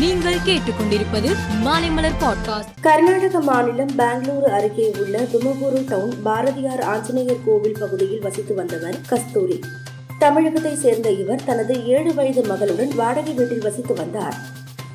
நீங்கள் கேட்டுக்கொண்டிருப்பது மாலைமலர் பாட்காஸ்ட். கர்நாடக மாநிலம் பெங்களூரு அருகே உள்ள துமகூரு டவுன் பாரதியார் ஆஞ்சநேயர் கோவில் பகுதியில் வசித்து வந்தவர் கஸ்தூரி. தமிழகத்தை சேர்ந்த இவர் தனது ஏழு வயது மகளுடன் வாடகை வீட்டில் வசித்து வந்தார்.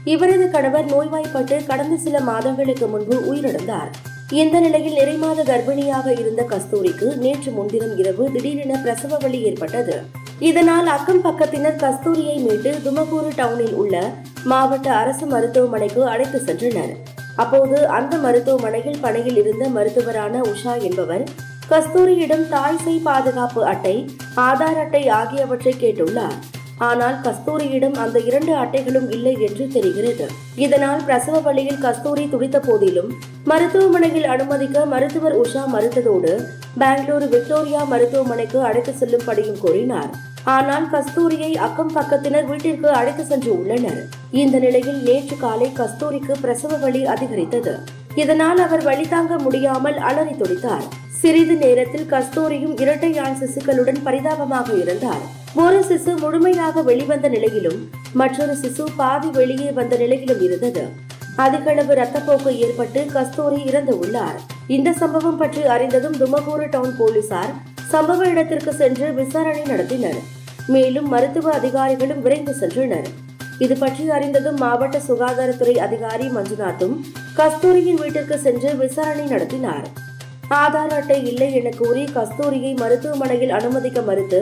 இவரது கணவர் நோய்வாய்ப்பட்டு கடந்த சில மாதங்களுக்கு முன்பு உயிரிழந்தார். இந்த நிலையில் நிறைமாத கர்ப்பிணியாக இருந்த கஸ்தூரிக்கு நேற்று முன்தினம் இரவு திடீரென பிரசவ வலி ஏற்பட்டது. இதனால் அக்கம் பக்கத்தினர் கஸ்தூரியை மீட்டு துமகூரு டவுனில் உள்ள மாவட்ட அரசு மருத்துவமனைக்கு அழைத்து சென்றனர். அப்போது அந்த மருத்துவமனையில் பணியில் இருந்த மருத்துவரான உஷா என்பவர் கஸ்தூரியிடம் தாய் சை பாதுகாப்பு அட்டை ஆதார் அட்டை ஆகியவற்றை கேட்டுள்ளார். ஆனால் கஸ்தூரியிடம் அந்த இரண்டு அட்டைகளும் இல்லை என்று தெரிகிறது. இதனால் பிரசவ வழியில் கஸ்தூரி துடித்த போதிலும் மருத்துவமனையில் அனுமதிக்க மருத்துவர் உஷா மறுத்ததோடு பெங்களூரு விக்டோரியா மருத்துவமனைக்கு அழைத்து செல்லும்படியும் கூறினார். ஆனால் கஸ்தூரியை அக்கம் பக்கத்தினர் வீட்டிற்கு அழைத்து சென்று உள்ளனர். இந்த நிலையில் நேற்று காலை கஸ்தூரிக்கு பிரசவ வலி அதிகரித்தது. இதனால் அவர் வழி தாங்க முடியாமல் அலறி துடித்தார். சிறிது நேரத்தில் கஸ்தூரியும் இரட்டை ஆண் சிசுக்களுடன் பரிதாபமாக இருந்தார். ஒரு சிசு முழுமையாக வெளிவந்த நிலையிலும் மற்றொரு சிசு பாதி வெளியே வந்த நிலையிலும் இருந்தது. அதிகளவு ரத்தப்போக்கு ஏற்பட்டு கஸ்தூரி இறந்து உள்ளார். இந்த சம்பவம் பற்றி அறிந்ததும் துமகூரு டவுன் போலீசார் சம்பவ இடத்திற்கு சென்று விசாரணை நடத்தினர். மேலும் மருத்துவ அதிகாரிகளும் விரைந்து சென்றனர். இது பற்றி அறிந்ததும் மாவட்ட சுகாதாரத்துறை அதிகாரி மஞ்சுநாத்தும் கஸ்தூரியின் வீட்டிற்கு சென்று விசாரணை நடத்தினார். ஆதார் அட்டை இல்லை என கூறி கஸ்தூரியை மருத்துவமனையில் அனுமதிக்க மறுத்து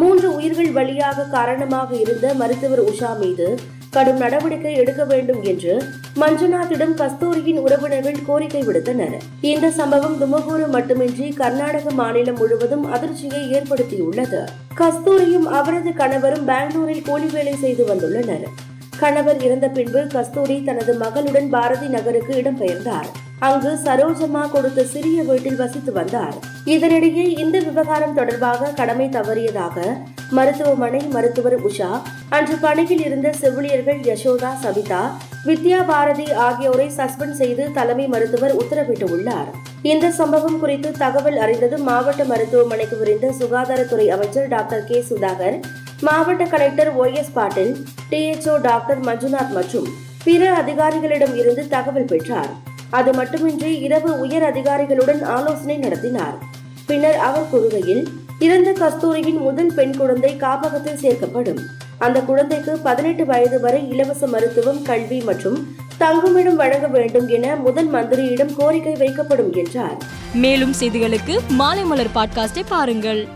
மூன்று உயிர்கள் பலியாக காரணமாக இருந்த மருத்துவர் உஷா மீது கடும் நடவடிக்கை எடுக்க வேண்டும் என்று மஞ்சுநாத்திடம் கஸ்தூரியின் உறவினர்கள் கோரிக்கை விடுத்தனர். இந்த சம்பவம் துமகூரு மட்டுமின்றி கர்நாடக மாநிலம் முழுவதும் அதிர்ச்சியை ஏற்படுத்தியுள்ளது. கஸ்தூரியும் அவரது கணவரும் பெங்களூரில் கூலி வேலை செய்து வந்துள்ளனர். கணவர் இறந்த பின்பு கஸ்தூரி தனது மகளுடன் பாரதி நகருக்கு இடம்பெயர்ந்தார். அங்கு சரோஜம்மா கொடுத்த சிறிய வீட்டில் வசித்து வந்தார். இதனிடையே இந்த விவகாரம் தொடர்பாக கடமை தவறியதாக மருத்துவமனை மருத்துவர் உஷா அன்று பணியில் இருந்த செவிலியர்கள் யசோதா சவிதா வித்யா பாரதி ஆகியோரை சஸ்பெண்ட் செய்து தலைமை மருத்துவர் உத்தரவிட்டுள்ளார் இந்த சம்பவம் குறித்து தகவல் அறிந்தது மாவட்ட மருத்துவமனைக்கு விரைந்த சுகாதாரத்துறை அமைச்சர் டாக்டர் கே. சுதாகர் மாவட்ட collector Y S. Patil DHO doctor Manjunath மற்றும் பிற அதிகாரிகளிடம் இருந்து தகவல் பெற்றார். அது மட்டுமின்றி இரவு உயர் அதிகாரிகளுடன் ஆலோசனை நடத்தினார். பின்னர் அவர் கூறுகையில் இறந்த கஸ்தூரியின் முதல் பெண் குழந்தை காப்பகத்தில் சேர்க்கப்படும். அந்த குழந்தைக்கு பதினெட்டு வயது வரை இலவச மருத்துவம் கல்வி மற்றும் தங்குமிடம் வழங்க வேண்டும் என முதல் மந்திரியிடம் கோரிக்கை வைக்கப்படும் என்றார். மேலும் செய்திகளுக்கு மாலை மலர் பாட்காஸ்டை பாருங்கள்.